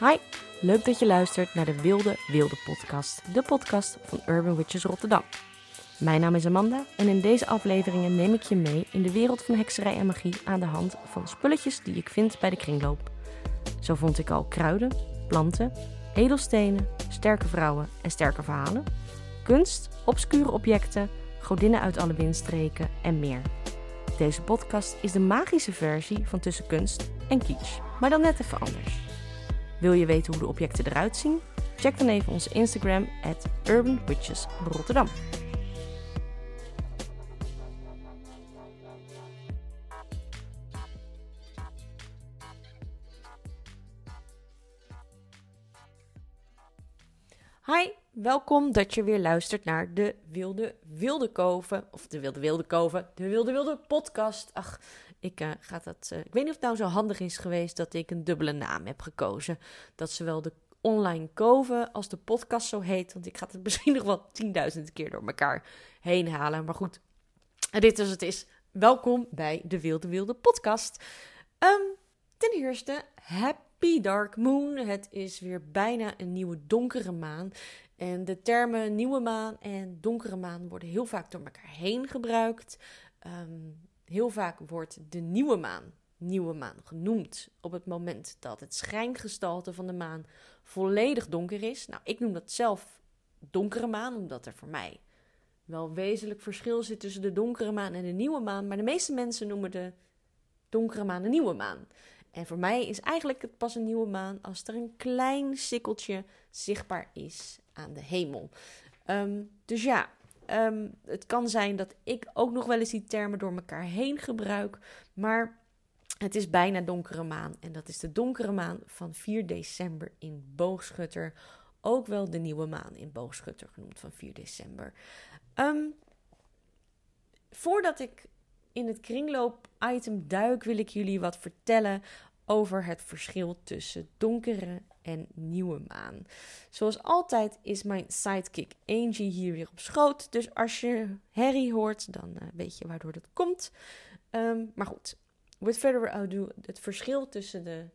Hi, leuk dat je luistert naar de Wilde Wilde podcast, de podcast van Urban Witches Rotterdam. Mijn naam is Amanda en in deze afleveringen neem ik je mee in de wereld van hekserij en magie aan de hand van spulletjes die ik vind bij de kringloop. Zo vond ik al kruiden, planten, edelstenen, sterke vrouwen en sterke verhalen, kunst, obscure objecten, godinnen uit alle windstreken en meer. Deze podcast is de magische versie van tussen kunst en kitsch, maar dan net even anders. Wil je weten hoe de objecten eruit zien? Check dan even onze Instagram at Urban Rotterdam. Hi, welkom dat je weer luistert naar de Wilde Wilde Koven. Of de Wilde Wilde Koven, de Wilde Wilde Podcast. Ach, ik, uh, ga dat, uh, ik weet niet of het nou zo handig is geweest dat ik een dubbele naam heb gekozen. Dat zowel de online koven als de podcast zo heet. Want ik ga het misschien nog wel tienduizend keer door elkaar heen halen. Maar goed, dit is het is. Welkom bij de Wilde Wilde Podcast. Um, ten eerste, Happy Dark Moon. Het is weer bijna een nieuwe donkere maan. En de termen nieuwe maan en donkere maan worden heel vaak door elkaar heen gebruikt. Um, heel vaak wordt de nieuwe maan nieuwe maan genoemd op het moment dat het schijngestalte van de maan volledig donker is. Nou, ik noem dat zelf donkere maan, omdat er voor mij wel wezenlijk verschil zit tussen de donkere maan en de nieuwe maan. Maar de meeste mensen noemen de donkere maan de nieuwe maan. En voor mij is eigenlijk het pas een nieuwe maan als er een klein sikkeltje zichtbaar is aan de hemel. Um, dus ja, um, het kan zijn dat ik ook nog wel eens die termen door elkaar heen gebruik. Maar het is bijna donkere maan. En dat is de donkere maan van 4 december in Boogschutter. Ook wel de nieuwe maan in Boogschutter genoemd van 4 december. Um, voordat ik in het kringloop-item duik, wil ik jullie wat vertellen over het verschil tussen donkere en nieuwe maan. Zoals altijd is mijn sidekick Angie hier weer op schoot. Dus als je herrie hoort, dan uh, weet je waardoor dat komt. Um, maar goed, with further ado, het verschil tussen de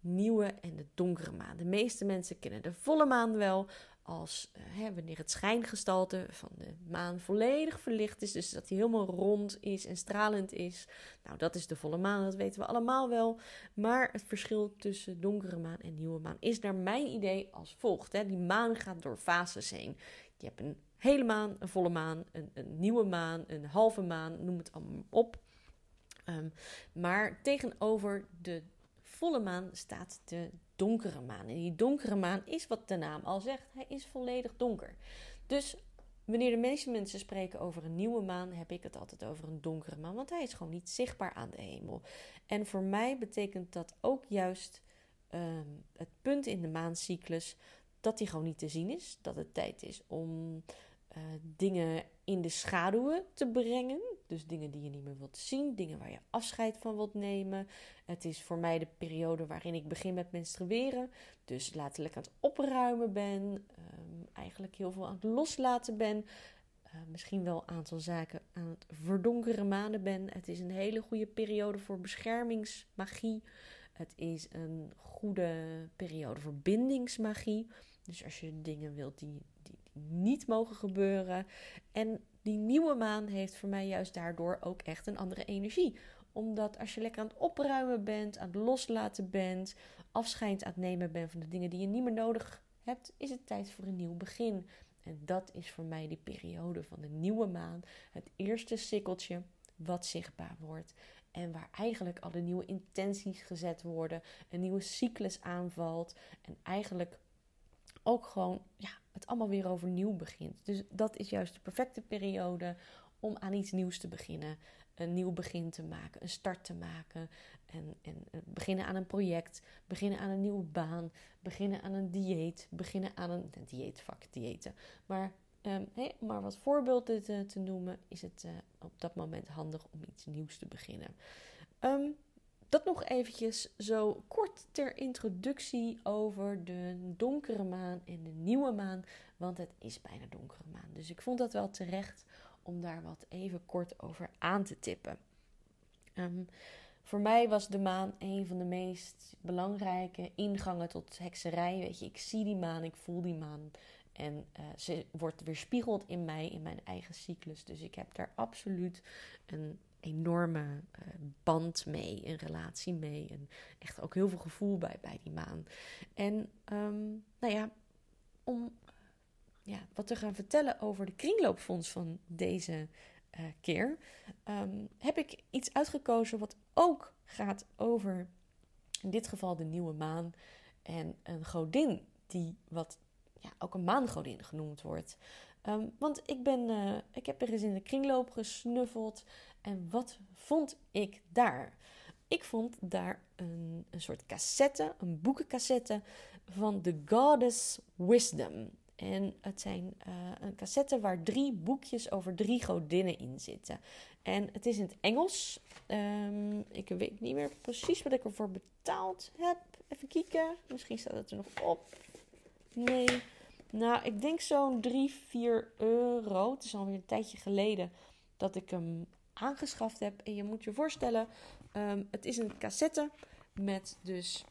nieuwe en de donkere maan. De meeste mensen kennen de volle maan wel als uh, hè, wanneer het schijngestalte van de maan volledig verlicht is. Dus dat hij helemaal rond is en stralend is. Nou, dat is de volle maan, dat weten we allemaal wel. Maar het verschil tussen donkere maan en nieuwe maan is naar mijn idee als volgt. Hè. Die maan gaat door fases heen. Je hebt een hele maan, een volle maan, een, een nieuwe maan, een halve maan, noem het allemaal op. Um, maar tegenover de volle maan staat de donkere maan. En die donkere maan is wat de naam al zegt, hij is volledig donker. Dus wanneer de meeste mensen spreken over een nieuwe maan, heb ik het altijd over een donkere maan, want hij is gewoon niet zichtbaar aan de hemel. En voor mij betekent dat ook juist um, het punt in de maancyclus dat hij gewoon niet te zien is, dat het tijd is om uh, dingen in de schaduwen te brengen. Dus dingen die je niet meer wilt zien, dingen waar je afscheid van wilt nemen. Het is voor mij de periode waarin ik begin met menstrueren. Dus letterlijk aan het opruimen ben. Um, eigenlijk heel veel aan het loslaten ben. Uh, misschien wel een aantal zaken aan het verdonkeren maanden ben. Het is een hele goede periode voor beschermingsmagie. Het is een goede periode voor bindingsmagie. Dus als je dingen wilt die, die niet mogen gebeuren. En die nieuwe maan heeft voor mij juist daardoor ook echt een andere energie. Omdat als je lekker aan het opruimen bent, aan het loslaten bent, afscheid aan het nemen bent van de dingen die je niet meer nodig hebt, is het tijd voor een nieuw begin. En dat is voor mij die periode van de nieuwe maan. Het eerste sikkeltje wat zichtbaar wordt. En waar eigenlijk alle nieuwe intenties gezet worden. Een nieuwe cyclus aanvalt. En eigenlijk ook gewoon ja, het allemaal weer overnieuw begint. Dus dat is juist de perfecte periode om aan iets nieuws te beginnen. Een nieuw begin te maken, een start te maken. En, en beginnen aan een project, beginnen aan een nieuwe baan, beginnen aan een dieet, beginnen aan een, dieetvak, diëten. Maar hey, maar wat voorbeelden te, te, noemen, is het uh, op dat moment handig om iets nieuws te beginnen. Um, dat nog eventjes zo kort ter introductie over de donkere maan en de nieuwe maan. Want het is bijna donkere maan. Dus ik vond dat wel terecht om daar wat even kort over aan te tippen. Um, voor mij was de maan een van de meest belangrijke ingangen tot hekserij. Weet je, ik zie die maan, ik voel die maan. En uh, ze wordt weerspiegeld in mij, in mijn eigen cyclus. Dus ik heb daar absoluut een enorme uh, band mee, een relatie mee. En echt ook heel veel gevoel bij, bij die maan. En um, nou ja, om ja, wat te gaan vertellen over de kringloopfonds van deze uh, keer, um, heb ik iets uitgekozen wat ook gaat over, in dit geval de nieuwe maan en een godin die wat ja, ook een maangodin genoemd wordt. Um, want ik, ben, uh, ik heb er eens in de kringloop gesnuffeld. En wat vond ik daar? Ik vond daar een, een soort cassette, een boekencassette van The Goddess Wisdom. En het zijn uh, een cassette waar drie boekjes over drie godinnen in zitten. En het is in het Engels. Um, ik weet niet meer precies wat ik ervoor betaald heb. Even kijken. Misschien staat het er nog op. Nee. Nou, ik denk zo'n 3, 4 euro. Het is alweer een tijdje geleden dat ik hem aangeschaft heb. En je moet je voorstellen, um, het is een cassette met dus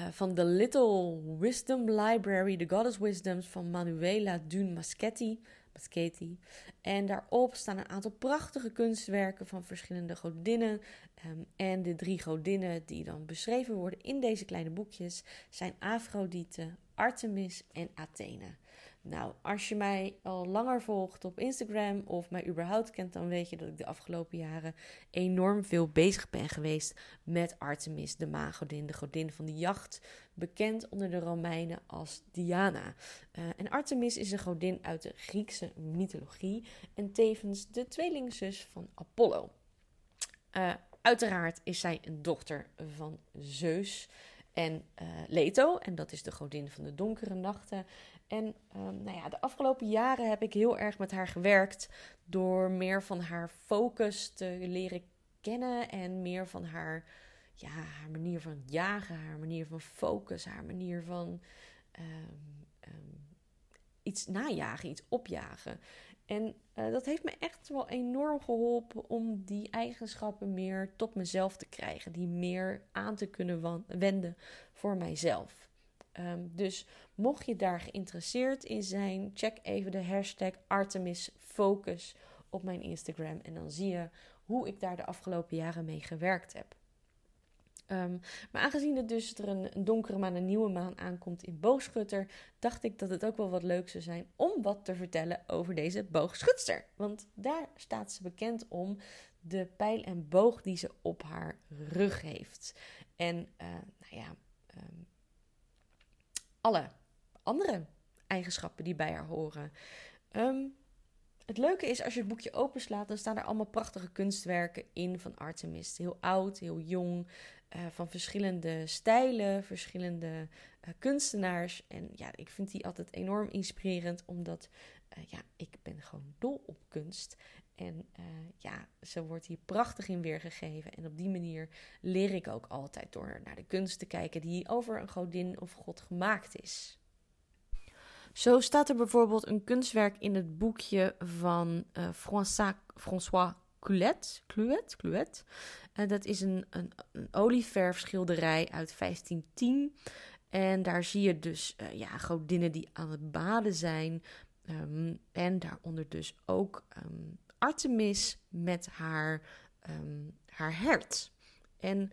uh, van The Little Wisdom Library, The Goddess Wisdoms van Manuela Dun Maschetti. Maschetti. En daarop staan een aantal prachtige kunstwerken van verschillende godinnen. Um, en de drie godinnen die dan beschreven worden in deze kleine boekjes zijn Afrodite, Artemis en Athene. Nou, als je mij al langer volgt op Instagram of mij überhaupt kent, dan weet je dat ik de afgelopen jaren enorm veel bezig ben geweest met Artemis, de maangodin, de godin van de jacht, bekend onder de Romeinen als Diana. Uh, en Artemis is een godin uit de Griekse mythologie en tevens de tweelingzus van Apollo. Uh, uiteraard is zij een dochter van Zeus en uh, Leto. En dat is de godin van de donkere nachten. En um, nou ja, de afgelopen jaren heb ik heel erg met haar gewerkt. Door meer van haar focus te leren kennen. En meer van haar, ja, haar manier van jagen, haar manier van focus, haar manier van um, um, iets najagen, iets opjagen. En uh, dat heeft me echt wel enorm geholpen om die eigenschappen meer tot mezelf te krijgen. Die meer aan te kunnen wenden voor mijzelf. Um, dus mocht je daar geïnteresseerd in zijn, check even de hashtag Artemis Focus op mijn Instagram. En dan zie je hoe ik daar de afgelopen jaren mee gewerkt heb. Um, maar aangezien het dus er een, donkere maan, een nieuwe maan aankomt in boogschutter, dacht ik dat het ook wel wat leuk zou zijn om wat te vertellen over deze boogschutster. Want daar staat ze bekend om de pijl en boog die ze op haar rug heeft. En uh, nou ja, um, alle andere eigenschappen die bij haar horen. Um, het leuke is, als je het boekje openslaat, dan staan er allemaal prachtige kunstwerken in van Artemis. Heel oud, heel jong, uh, van verschillende stijlen, verschillende uh, kunstenaars. En ja, ik vind die altijd enorm inspirerend, omdat uh, ja, ik ben gewoon dol op kunst. En ja, ze wordt hier prachtig in weergegeven. En op die manier leer ik ook altijd door naar de kunst te kijken die over een godin of god gemaakt is. Zo staat er bijvoorbeeld een kunstwerk in het boekje van uh, François, François Cluet. Cluet. Uh, dat is een, een, een olieverfschilderij uit 1510. En daar zie je dus ja, godinnen die aan het baden zijn. Um, en daaronder dus ook um, Artemis met haar, um, haar hert. En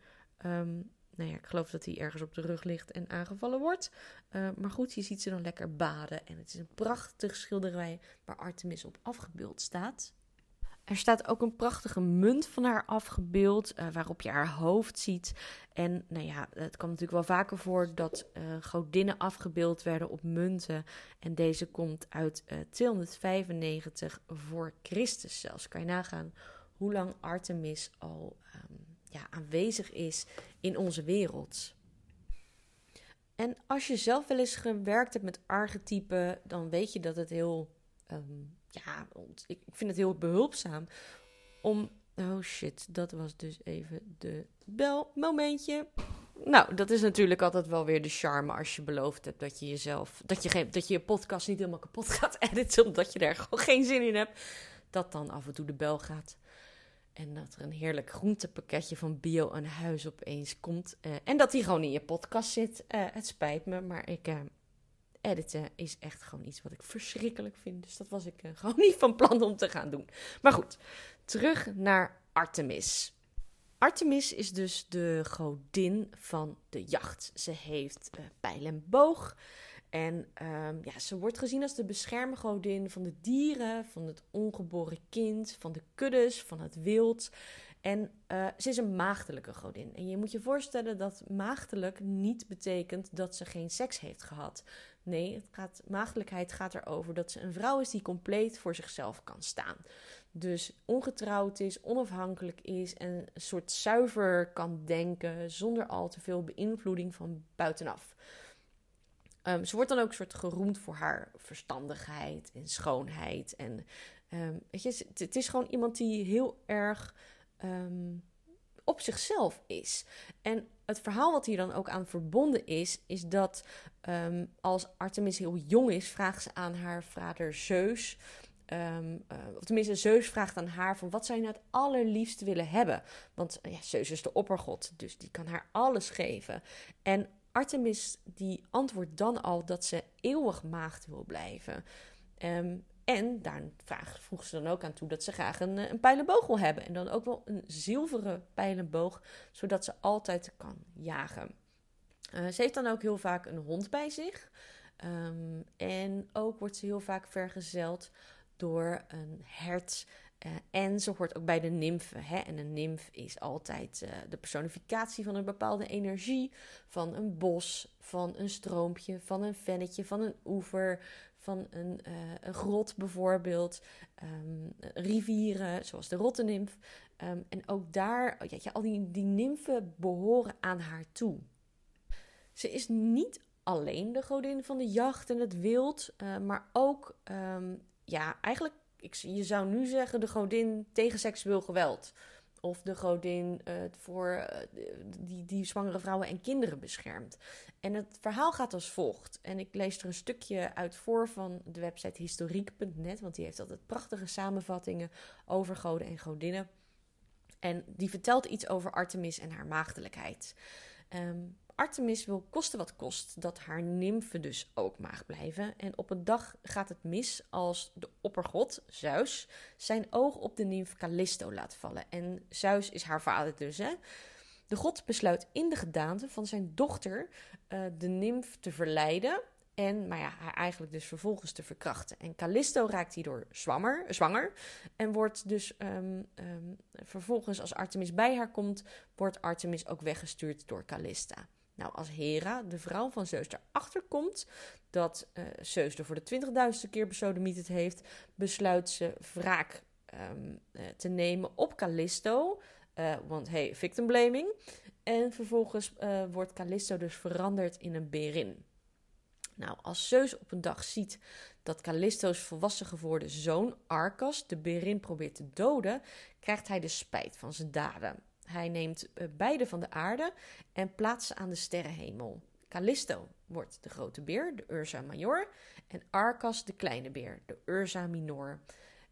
nou ja, ik geloof dat hij ergens op de rug ligt en aangevallen wordt. Uh, maar goed, je ziet ze dan lekker baden. En het is een prachtig schilderij waar Artemis op afgebeeld staat. Er staat ook een prachtige munt van haar afgebeeld, uh, waarop je haar hoofd ziet. En nou ja, het kwam natuurlijk wel vaker voor dat uh, godinnen afgebeeld werden op munten. En deze komt uit 295 voor Christus zelfs. Kan je nagaan hoe lang Artemis al um, ja, aanwezig is in onze wereld. En als je zelf wel eens gewerkt hebt met archetypen, dan weet je dat het heel, um, ja, ik vind het heel behulpzaam om. Oh shit, dat was dus even de bel momentje. Nou, dat is natuurlijk altijd wel weer de charme als je beloofd hebt dat je jezelf, dat je, geen, dat je je podcast niet helemaal kapot gaat editen, omdat je er gewoon geen zin in hebt. Dat dan af en toe de bel gaat. En dat er een heerlijk groentepakketje van bio aan huis opeens komt. Uh, en dat die gewoon in je podcast zit. Uh, het spijt me, maar ik. Uh, editen is echt gewoon iets wat ik verschrikkelijk vind. Dus dat was ik gewoon niet van plan om te gaan doen. Maar goed, terug naar Artemis. Artemis is dus de godin van de jacht. Ze heeft pijl en boog. En um, ja, ze wordt gezien als de beschermgodin van de dieren, van het ongeboren kind, van de kuddes, van het wild. En uh, ze is een maagdelijke godin. En je moet je voorstellen dat maagdelijk niet betekent dat ze geen seks heeft gehad. Nee, het gaat, maagdelijkheid gaat erover dat ze een vrouw is die compleet voor zichzelf kan staan. Dus ongetrouwd is, onafhankelijk is en een soort zuiver kan denken zonder al te veel beïnvloeding van buitenaf. Um, ze wordt dan ook een soort geroemd voor haar verstandigheid en schoonheid. En um, weet je, het, is gewoon iemand die heel erg um, op zichzelf is. En het verhaal wat hier dan ook aan verbonden is, is dat als Artemis heel jong is, vraagt ze aan haar vader Zeus. Um, uh, of tenminste, Zeus vraagt aan haar van wat je nou het allerliefst willen hebben. Want ja, Zeus is de oppergod, dus die kan haar alles geven. En Artemis die antwoordt dan al dat ze eeuwig maagd wil blijven. Um, en daar vraag, vroeg ze dan ook aan toe dat ze graag een, een pijlenboog wil hebben. En dan ook wel een zilveren pijlenboog, zodat ze altijd kan jagen. Uh, ze heeft dan ook heel vaak een hond bij zich. Um, en ook wordt ze heel vaak vergezeld door een hert uh, en ze hoort ook bij de nymfen. En een nymf is altijd de personificatie van een bepaalde energie. Van een bos, van een stroompje, van een vennetje, van een oever, van een, uh, een grot bijvoorbeeld. Um, rivieren, zoals de rottenimf. Um, en ook daar, ja, ja, al die, die nymfen behoren aan haar toe. Ze is niet alleen de godin van de jacht en het wild, maar ook um, ja, eigenlijk ik, je zou nu zeggen de godin tegen seksueel geweld. Of de godin uh, voor uh, die, die zwangere vrouwen en kinderen beschermt. En het verhaal gaat als volgt. En ik lees er een stukje uit voor van de website historiek.net. Want die heeft altijd prachtige samenvattingen over goden en godinnen. En die vertelt iets over Artemis en haar maagdelijkheid. Um, Artemis wil kosten wat kost dat haar nymfen dus ook mag blijven. En op een dag gaat het mis als de oppergod, Zeus, zijn oog op de nymf Callisto laat vallen. En Zeus is haar vader dus, hè. De god besluit in de gedaante van zijn dochter uh, de nymf te verleiden en, maar ja, haar eigenlijk dus vervolgens te verkrachten. En Callisto raakt hierdoor zwanger, zwanger en wordt dus um, um, vervolgens, als Artemis bij haar komt, wordt Artemis ook weggestuurd door Callista. Nou, als Hera, de vrouw van Zeus, erachter komt dat uh, Zeus er voor de twintigduizendste keer besodemieterd heeft, besluit ze wraak um, uh, te nemen op Callisto. Uh, want hey, victim blaming. En vervolgens wordt Callisto dus veranderd in een berin. Nou, als Zeus op een dag ziet dat Callisto's volwassen geworden zoon Arcas de berin probeert te doden, krijgt hij de spijt van zijn daden. Hij neemt eh, beide van de aarde en plaatst ze aan de sterrenhemel. Callisto wordt de grote beer, de Ursa Major, en Arcas de kleine beer, de Ursa Minor.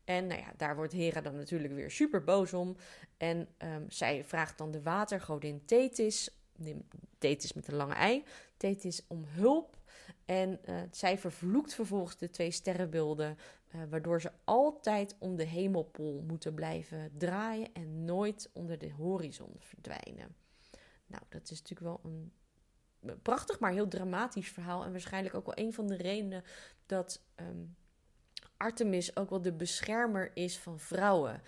En nou ja, daar wordt Hera dan natuurlijk weer super boos om. En um, zij vraagt dan de watergodin Thetis, Thetis met een lange ei, Thetis om hulp. En uh, zij vervloekt vervolgens de twee sterrenbeelden uh, waardoor ze altijd om de hemelpol moeten blijven draaien en nooit onder de horizon verdwijnen. Nou, dat is natuurlijk wel een prachtig, maar heel dramatisch verhaal. En waarschijnlijk ook wel een van de redenen dat um, Artemis ook wel de beschermer is van vrouwen.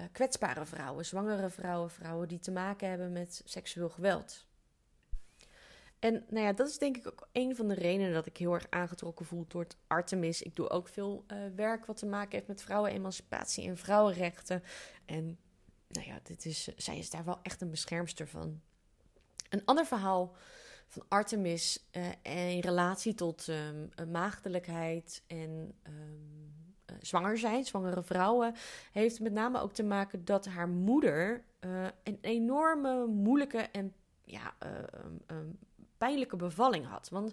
Uh, kwetsbare vrouwen, zwangere vrouwen, vrouwen die te maken hebben met seksueel geweld. En nou ja, dat is denk ik ook een van de redenen dat ik heel erg aangetrokken voel door Artemis. Ik doe ook veel uh, werk wat te maken heeft met vrouwenemancipatie en vrouwenrechten. En nou ja, dit is, zij is daar wel echt een beschermster van. Een ander verhaal van Artemis uh, in relatie tot um, maagdelijkheid en uh, zwanger zijn, zwangere vrouwen, heeft met name ook te maken dat haar moeder een enorme moeilijke en ja, um, pijnlijke bevalling had. Want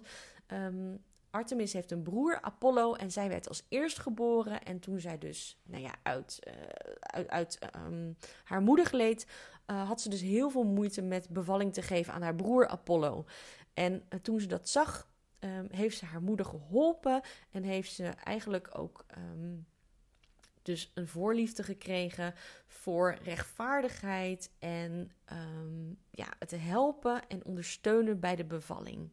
um, Artemis heeft een broer, Apollo, en zij werd als eerst geboren. En toen zij dus nou ja, uit, uh, uit, uit um, haar moeder gleed, uh, had ze dus heel veel moeite met bevalling te geven aan haar broer Apollo. En uh, toen ze dat zag, um, heeft ze haar moeder geholpen en heeft ze eigenlijk ook dus een voorliefde gekregen voor rechtvaardigheid en ja, het helpen en ondersteunen bij de bevalling.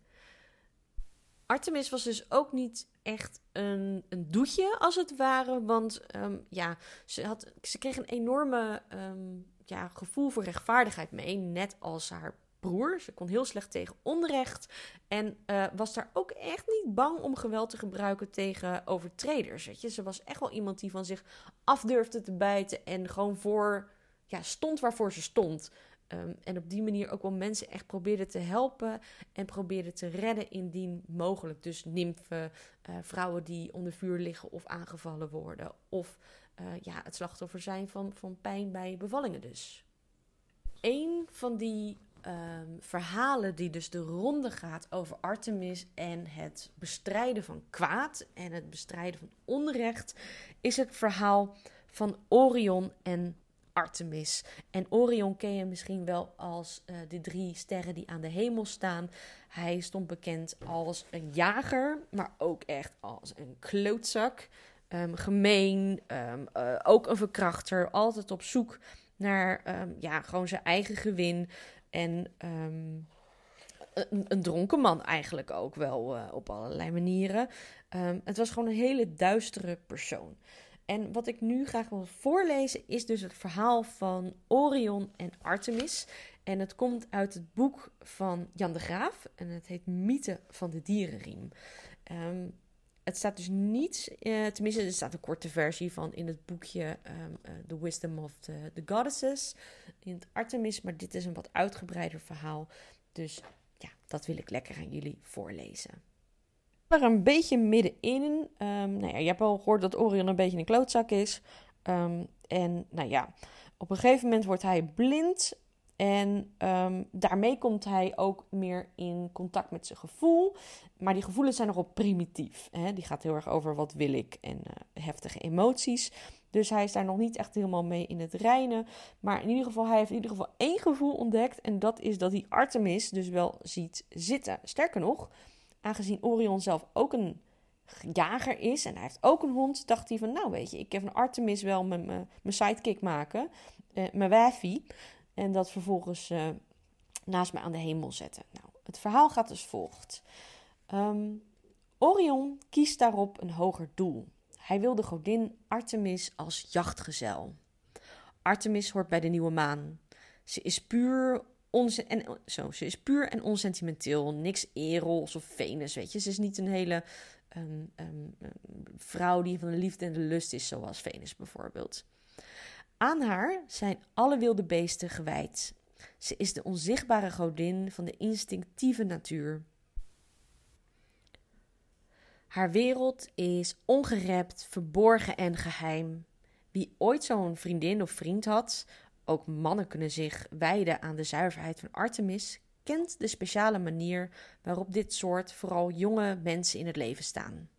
Artemis was dus ook niet echt een, een doetje, als het ware. Want um, ja, ze, had, ze kreeg een enorme um, ja, gevoel voor rechtvaardigheid mee. Net als haar broer. Ze kon heel slecht tegen onrecht. En uh, was daar ook echt niet bang om geweld te gebruiken tegen overtreders. Weet je? Ze was echt wel iemand die van zich af durfde te bijten. En gewoon voor ja, stond waarvoor ze stond. Um, en op die manier ook wel mensen echt probeerde te helpen en probeerde te redden indien mogelijk. Dus nymfen, uh, vrouwen die onder vuur liggen of aangevallen worden. Of uh, ja, het slachtoffer zijn van, van pijn bij bevallingen dus. Een van die um, verhalen die dus de ronde gaat over Artemis en het bestrijden van kwaad en het bestrijden van onrecht, is het verhaal van Orion en Artemis. En Orion ken je misschien wel als uh, de drie sterren die aan de hemel staan. Hij stond bekend als een jager, maar ook echt als een klootzak. Um, gemeen, um, uh, ook een verkrachter, altijd op zoek naar ja, gewoon zijn eigen gewin. En een, een, dronken man eigenlijk ook wel uh, op allerlei manieren. het was gewoon een hele duistere persoon. En wat ik nu graag wil voorlezen is dus het verhaal van Orion en Artemis. En het komt uit het boek van Jan de Graaf en het heet Mythe van de dierenriem. Um, het staat dus niet, uh, tenminste er staat een korte versie van in het boekje um, uh, The Wisdom of the, the Goddesses in het Artemis. Maar dit is een wat uitgebreider verhaal. Dus ja, dat wil ik lekker aan jullie voorlezen er een beetje middenin. Um, nou ja, je hebt al gehoord dat Orion een beetje een klootzak is. Um, en nou ja, op een gegeven moment wordt hij blind. En um, daarmee komt hij ook meer in contact met zijn gevoel. Maar die gevoelens zijn nogal primitief. Hè? Die gaat heel erg over wat wil ik en uh, heftige emoties. Dus hij is daar nog niet echt helemaal mee in het reinen. Maar in ieder geval, hij heeft in ieder geval één gevoel ontdekt. En dat is dat hij Artemis dus wel ziet zitten. Sterker nog, aangezien Orion zelf ook een jager is en hij heeft ook een hond, dacht hij van, nou weet je, ik heb een Artemis wel met mijn sidekick maken, uh, mijn wijfie, en dat vervolgens uh, naast me aan de hemel zetten. Nou, het verhaal gaat dus volgt. Um, Orion kiest daarop een hoger doel. Hij wil de godin Artemis als jachtgezel. Artemis hoort bij de nieuwe maan. Ze is puur en, zo, ze is puur en onsentimenteel. Niks Eros of Venus, weet je. Ze is niet een hele um, um, vrouw die van de liefde en de lust is, zoals Venus bijvoorbeeld. Aan haar zijn alle wilde beesten gewijd. Ze is de onzichtbare godin van de instinctieve natuur. Haar wereld is ongerept, verborgen en geheim. Wie ooit zo'n vriendin of vriend had, ook mannen kunnen zich wijden aan de zuiverheid van Artemis, kent de speciale manier waarop dit soort vooral jonge mensen in het leven staan.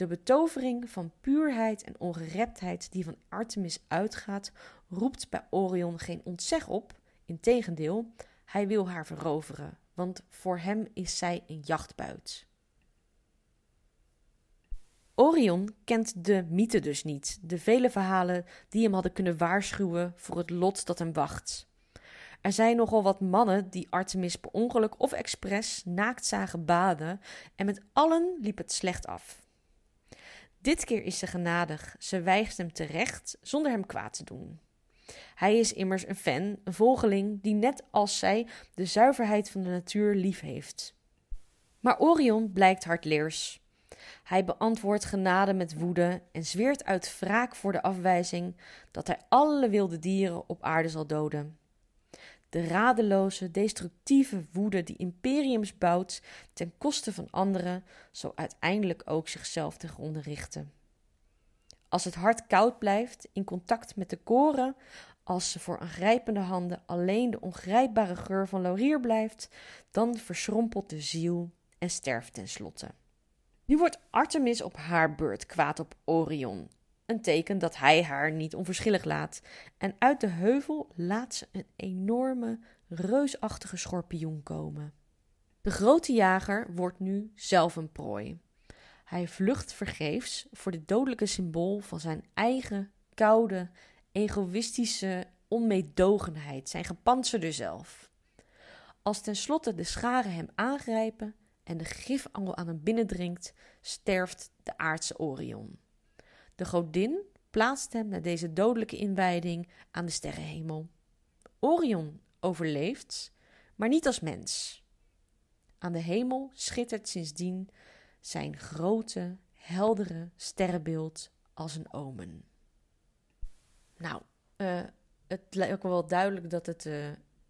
De betovering van puurheid en ongereptheid die van Artemis uitgaat, roept bij Orion geen ontzeg op. Integendeel, hij wil haar veroveren, want voor hem is zij een jachtbuit. Orion kent de mythe dus niet, de vele verhalen die hem hadden kunnen waarschuwen voor het lot dat hem wacht. Er zijn nogal wat mannen die Artemis per ongeluk of expres naakt zagen baden en met allen liep het slecht af. Dit keer is ze genadig, ze wijst hem terecht zonder hem kwaad te doen. Hij is immers een fan, een volgeling die net als zij de zuiverheid van de natuur lief heeft. Maar Orion blijkt hardleers. Hij beantwoordt genade met woede en zweert uit wraak voor de afwijzing dat hij alle wilde dieren op aarde zal doden. De radeloze, destructieve woede die imperiums bouwt ten koste van anderen, zal uiteindelijk ook zichzelf ten gronde richten. Als het hart koud blijft in contact met de koren, als ze voor aangrijpende handen alleen de ongrijpbare geur van laurier blijft, dan verschrompelt de ziel en sterft tenslotte. Nu wordt Artemis op haar beurt kwaad op Orion. Een teken dat hij haar niet onverschillig laat. En uit de heuvel laat ze een enorme, reusachtige schorpioen komen. De grote jager wordt nu zelf een prooi. Hij vlucht vergeefs voor dit dodelijke symbool van zijn eigen koude, egoïstische onmeedogenheid, zijn gepantserde zelf. Als tenslotte de scharen hem aangrijpen en de gifangel aan hem binnendringt, sterft de aardse Orion. De godin plaatst hem na deze dodelijke inwijding aan de sterrenhemel. Orion overleeft, maar niet als mens. Aan de hemel schittert sindsdien zijn grote, heldere sterrenbeeld als een omen. Nou, uh, het lijkt wel duidelijk dat het uh,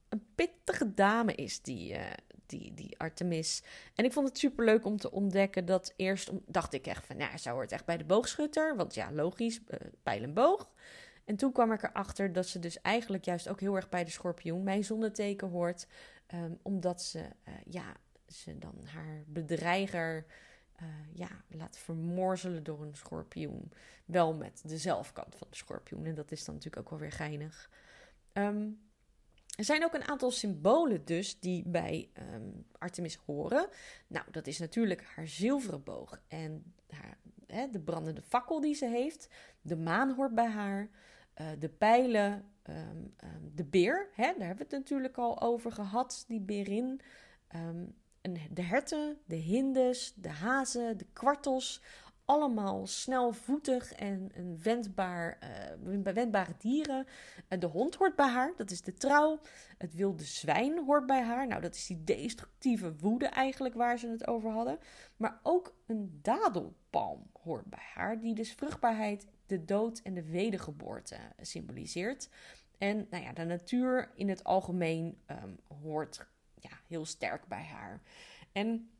een pittige dame is, die, uh, die, die Artemis. En ik vond het super leuk om te ontdekken dat eerst dacht ik echt van, nou, zou hoort echt bij de boogschutter, want ja, logisch, pijl en boog. En toen kwam ik erachter dat ze dus eigenlijk juist ook heel erg bij de schorpioen, mijn zonneteken, hoort. Um, omdat ze, ja, ze dan haar bedreiger uh, ja, laat vermorzelen door een schorpioen. Wel met de zelfkant van de schorpioen. En dat is dan natuurlijk ook wel weer geinig. Um, er zijn ook een aantal symbolen dus die bij um, Artemis horen. Nou, dat is natuurlijk haar zilveren boog en haar, de brandende fakkel die ze heeft. De maan hoort bij haar. Uh, de pijlen, um, de beer, hè, daar hebben we het natuurlijk al over gehad, die berin de herten, de hindes, de hazen, de kwartels. Allemaal snelvoetig en, en wendbaar, uh, wendbare dieren. Uh, de hond hoort bij haar, dat is de trouw. Het wilde zwijn hoort bij haar. Nou, dat is die destructieve woede eigenlijk waar ze het over hadden. Maar ook een dadelpalm hoort bij haar, die dus vruchtbaarheid, de dood en de wedergeboorte symboliseert. En nou ja, de natuur in het algemeen um, hoort ja, heel sterk bij haar. En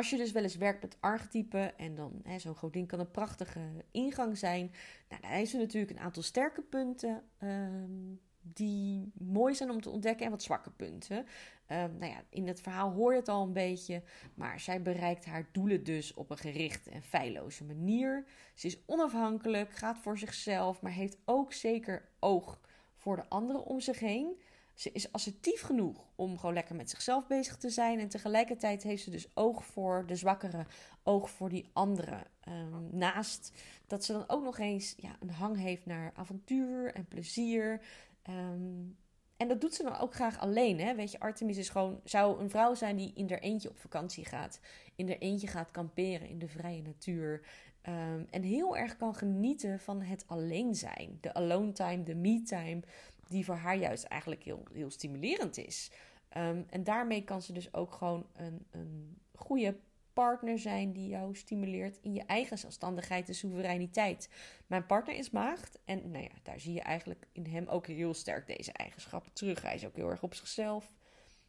als je dus wel eens werkt met archetypen en dan zo'n godin kan een prachtige ingang zijn. Nou, is er natuurlijk een aantal sterke punten ehm, die mooi zijn om te ontdekken en wat zwakke punten. Um, nou ja, in het verhaal hoor je het al een beetje, maar zij bereikt haar doelen dus op een gerichte en feilloze manier. Ze is onafhankelijk, gaat voor zichzelf, maar heeft ook zeker oog voor de anderen om zich heen. Ze is assertief genoeg om gewoon lekker met zichzelf bezig te zijn. En tegelijkertijd heeft ze dus oog voor de zwakkere, oog voor die andere. Um, naast dat ze dan ook nog eens ja, een hang heeft naar avontuur en plezier. Um, en dat doet ze dan ook graag alleen. Hè? Weet je, Artemis is gewoon, zou een vrouw zijn die in haar eentje op vakantie gaat. In haar eentje gaat kamperen in de vrije natuur. Um, en heel erg kan genieten van het alleen zijn. De alone time, de me time die voor haar juist eigenlijk heel, heel stimulerend is. Um, en daarmee kan ze dus ook gewoon een, een goede partner zijn die jou stimuleert in je eigen zelfstandigheid en soevereiniteit. Mijn partner is maagd en nou ja, daar zie je eigenlijk in hem ook heel sterk deze eigenschappen terug. Hij is ook heel erg op zichzelf,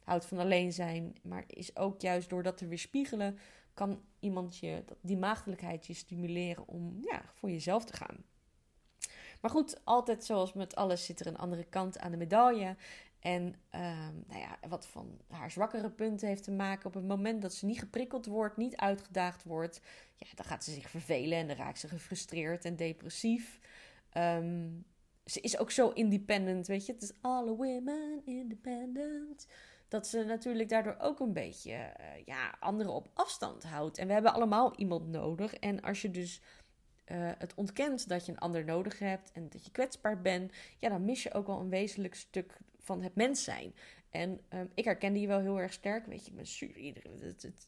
houdt van alleen zijn, maar is ook juist door dat te weerspiegelen, kan iemand je, die maagdelijkheid je stimuleren om ja, voor jezelf te gaan. Maar goed, altijd zoals met alles zit er een andere kant aan de medaille. En um, nou ja, wat van haar zwakkere punten heeft te maken op het moment dat ze niet geprikkeld wordt, niet uitgedaagd wordt, ja, dan gaat ze zich vervelen en dan raakt ze gefrustreerd en depressief. Um, ze is ook zo independent, weet je. Het is alle women independent. Dat ze natuurlijk daardoor ook een beetje uh, ja, anderen op afstand houdt. En we hebben allemaal iemand nodig. En als je dus uh, het ontkent dat je een ander nodig hebt en dat je kwetsbaar bent, ja, dan mis je ook wel een wezenlijk stuk van het mens zijn. En um, ik herken die wel heel erg sterk. Weet je, ik ben super,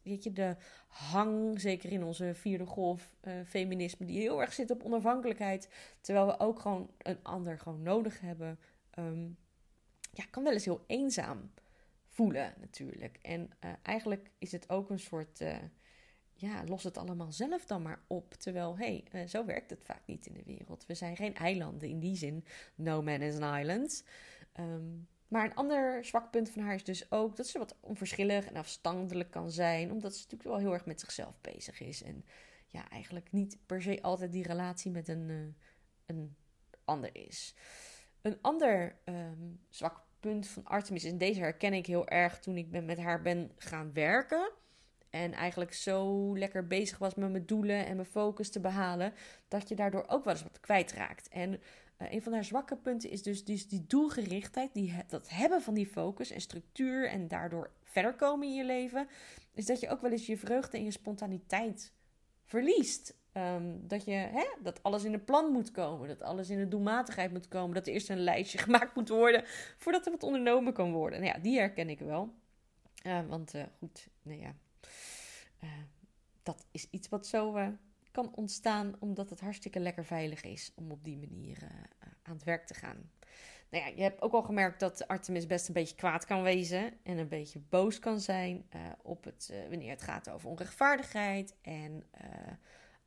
weet je, de hang, zeker in onze vierde golf uh, feminisme, die heel erg zit op onafhankelijkheid. Terwijl we ook gewoon een ander gewoon nodig hebben. Um, ja, kan wel eens heel eenzaam voelen natuurlijk. En uh, eigenlijk is het ook een soort ja, los het allemaal zelf dan maar op. Terwijl, hé, hey, uh, zo werkt het vaak niet in de wereld. We zijn geen eilanden in die zin. No man is an island. Um, maar een ander zwak punt van haar is dus ook dat ze wat onverschillig en afstandelijk kan zijn. Omdat ze natuurlijk wel heel erg met zichzelf bezig is. En ja, eigenlijk niet per se altijd die relatie met een, uh, een ander is. Een ander um, zwak punt van Artemis, en deze herken ik heel erg toen ik met haar ben gaan werken En eigenlijk zo lekker bezig was met mijn doelen en mijn focus te behalen. Dat je daardoor ook wel eens wat kwijtraakt. En uh, een van haar zwakke punten is dus, dus die doelgerichtheid. Die, dat hebben van die focus en structuur. En daardoor verder komen in je leven. Is dat je ook wel eens je vreugde en je spontaniteit verliest. Ehm, dat, je, hè, dat alles in een plan moet komen. Dat alles in een doelmatigheid moet komen. Dat er eerst een lijstje gemaakt moet worden. Voordat er wat ondernomen kan worden. Nou ja, die herken ik wel. Uh, want uh, goed, nou ja. Uh, dat is iets wat zo kan ontstaan. Omdat het hartstikke lekker veilig is om op die manier aan het werk te gaan. Nou ja, je hebt ook al gemerkt dat Artemis best een beetje kwaad kan wezen. En een beetje boos kan zijn op het, wanneer het gaat over onrechtvaardigheid. En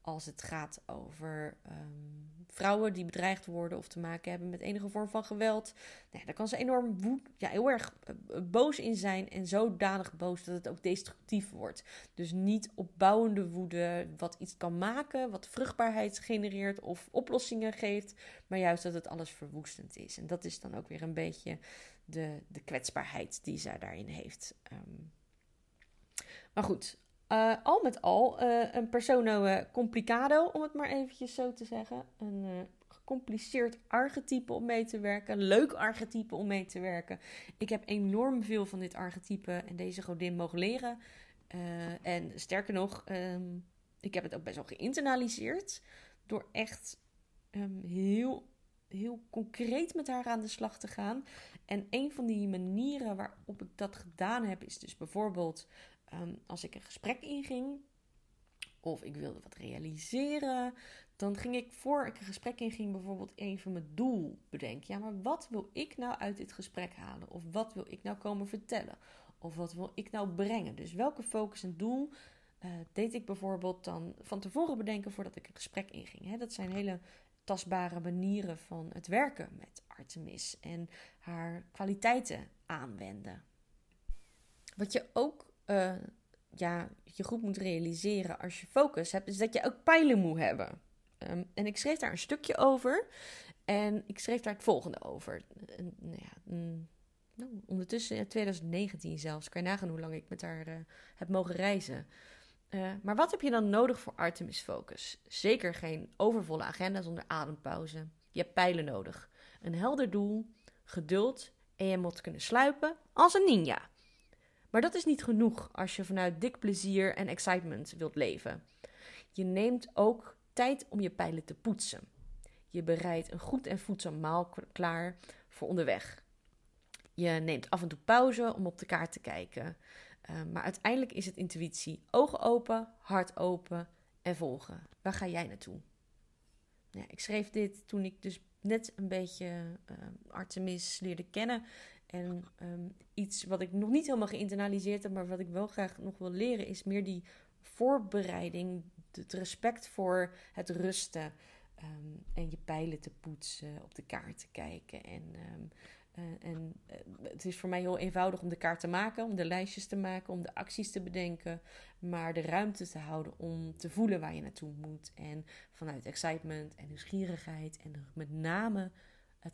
als het gaat over um, vrouwen die bedreigd worden of te maken hebben met enige vorm van geweld. Nou, daar kan ze enorm woed, ja, heel erg uh, boos in zijn en zodanig boos dat het ook destructief wordt. Dus niet opbouwende woede, wat iets kan maken, wat vruchtbaarheid genereert of oplossingen geeft, maar juist dat het alles verwoestend is. En dat is dan ook weer een beetje de, de kwetsbaarheid die zij daarin heeft. Um, maar goed, uh, al met al uh, een persono complicado, om het maar eventjes zo te zeggen. Een gecompliceerd archetype om mee te werken. Leuk archetype om mee te werken. Ik heb enorm veel van dit archetype en deze godin mogen leren. en sterker nog, um, ik heb het ook best wel geïnternaliseerd. Door echt um, heel, heel concreet met haar aan de slag te gaan. En een van die manieren waarop ik dat gedaan heb, is dus bijvoorbeeld Ehm, als ik een gesprek inging of ik wilde wat realiseren, dan ging ik voor ik een gesprek inging bijvoorbeeld even mijn doel bedenken. Ja, maar wat wil ik nou uit dit gesprek halen? Of wat wil ik nou komen vertellen? Of wat wil ik nou brengen? Dus welke focus en doel uh, deed ik bijvoorbeeld dan van tevoren bedenken voordat ik een gesprek inging? Dat zijn hele tastbare manieren van het werken met Artemis en haar kwaliteiten aanwenden. Wat je ook uh, ja, je goed moet realiseren als je focus hebt, is dat je ook pijlen moet hebben. Um, en ik schreef daar een stukje over. En ik schreef daar het volgende over. Nou ja, mm, nou, ondertussen in 2019 zelfs. Kan je nagaan hoe lang ik met haar uh, heb mogen reizen. Uh, maar wat heb je dan nodig voor Artemis Focus? Zeker geen overvolle agenda zonder adempauze. Je hebt pijlen nodig. Een helder doel, geduld en je moet kunnen sluipen als een ninja. Maar dat is niet genoeg als je vanuit dik plezier en excitement wilt leven. Je neemt ook tijd om je pijlen te poetsen. Je bereidt een goed en voedzaam maal klaar voor onderweg. Je neemt af en toe pauze om op de kaart te kijken. Uh, maar uiteindelijk is het intuïtie. Ogen open, hart open en volgen. Waar ga jij naartoe? Ja, ik schreef dit toen ik dus net een beetje uh, Artemis leerde kennen. En um, iets wat ik nog niet helemaal geïnternaliseerd heb, maar wat ik wel graag nog wil leren, is meer die voorbereiding, het respect voor het rusten. Um, en je pijlen te poetsen, op de kaart te kijken. En, um, uh, en uh, het is voor mij heel eenvoudig om de kaart te maken, om de lijstjes te maken, om de acties te bedenken. Maar de ruimte te houden om te voelen waar je naartoe moet. En vanuit excitement en nieuwsgierigheid en met name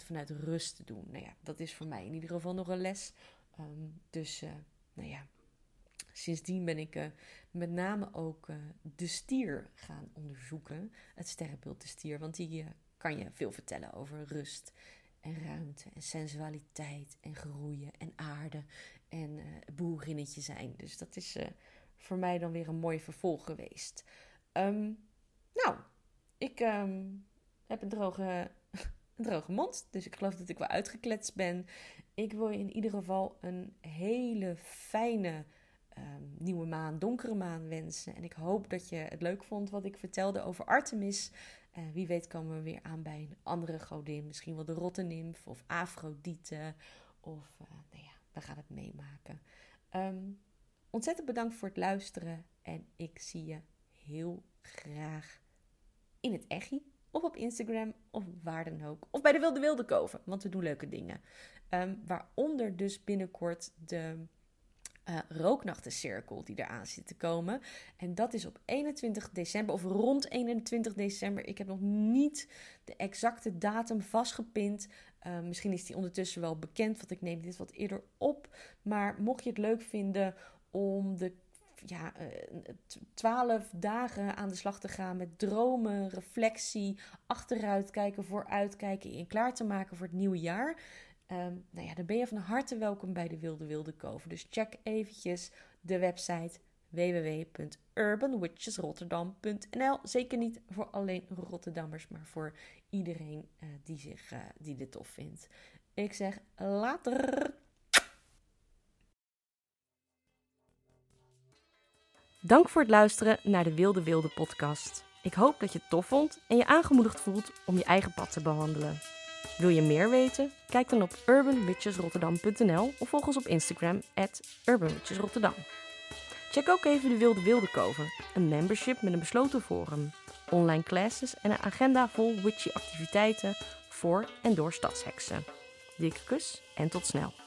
vanuit rust te doen. Nou ja, dat is voor mij in ieder geval nog een les. Um, dus, uh, nou ja, sindsdien ben ik uh, met name ook uh, de stier gaan onderzoeken. Het sterrenbeeld de stier, want die kan je veel vertellen over rust en ruimte en sensualiteit en groeien en aarde en boerinnetje zijn. Dus dat is voor mij dan weer een mooi vervolg geweest. Um, nou, ik um, heb een droge een droge mond. Dus ik geloof dat ik wel uitgekletst ben. Ik wil je in ieder geval een hele fijne um, nieuwe maan, donkere maan wensen. En ik hoop dat je het leuk vond wat ik vertelde over Artemis. Uh, wie weet komen we weer aan bij een andere godin. Misschien wel de Rottenimf of Afrodite. Of uh, nou ja, we gaan het meemaken. Um, ontzettend bedankt voor het luisteren. En ik zie je heel graag in het echi of op Instagram of waar dan ook. Of bij de Wilde Wilde Koven, want we doen leuke dingen. Um, waaronder dus binnenkort de uh, rooknachtencirkel die eraan zit te komen. En dat is op 21 december of rond 21 december. Ik heb nog niet de exacte datum vastgepind. Uh, misschien is die ondertussen wel bekend, want ik neem dit wat eerder op. Maar mocht je het leuk vinden om de ja, twaalf dagen aan de slag te gaan met dromen, reflectie, achteruitkijken, vooruitkijken en klaar te maken voor het nieuwe jaar. Um, nou ja, dan ben je van harte welkom bij de Wilde Wilde Koven. Dus check eventjes de website www.urbanwitchesrotterdam.nl. Zeker niet voor alleen Rotterdammers, maar voor iedereen uh, die, zich, uh, die dit tof vindt. Ik zeg later. Dank voor het luisteren naar de Wilde Wilde podcast. Ik hoop dat je het tof vond en je aangemoedigd voelt om je eigen pad te bewandelen. Wil je meer weten? Kijk dan op urbanwitchesrotterdam.nl of volg ons op Instagram at urbanwitchesrotterdam. Check ook even de Wilde Wilde Koven, een membership met een besloten forum, online classes en een agenda vol witchy activiteiten voor en door stadsheksen. Dikke kus en tot snel.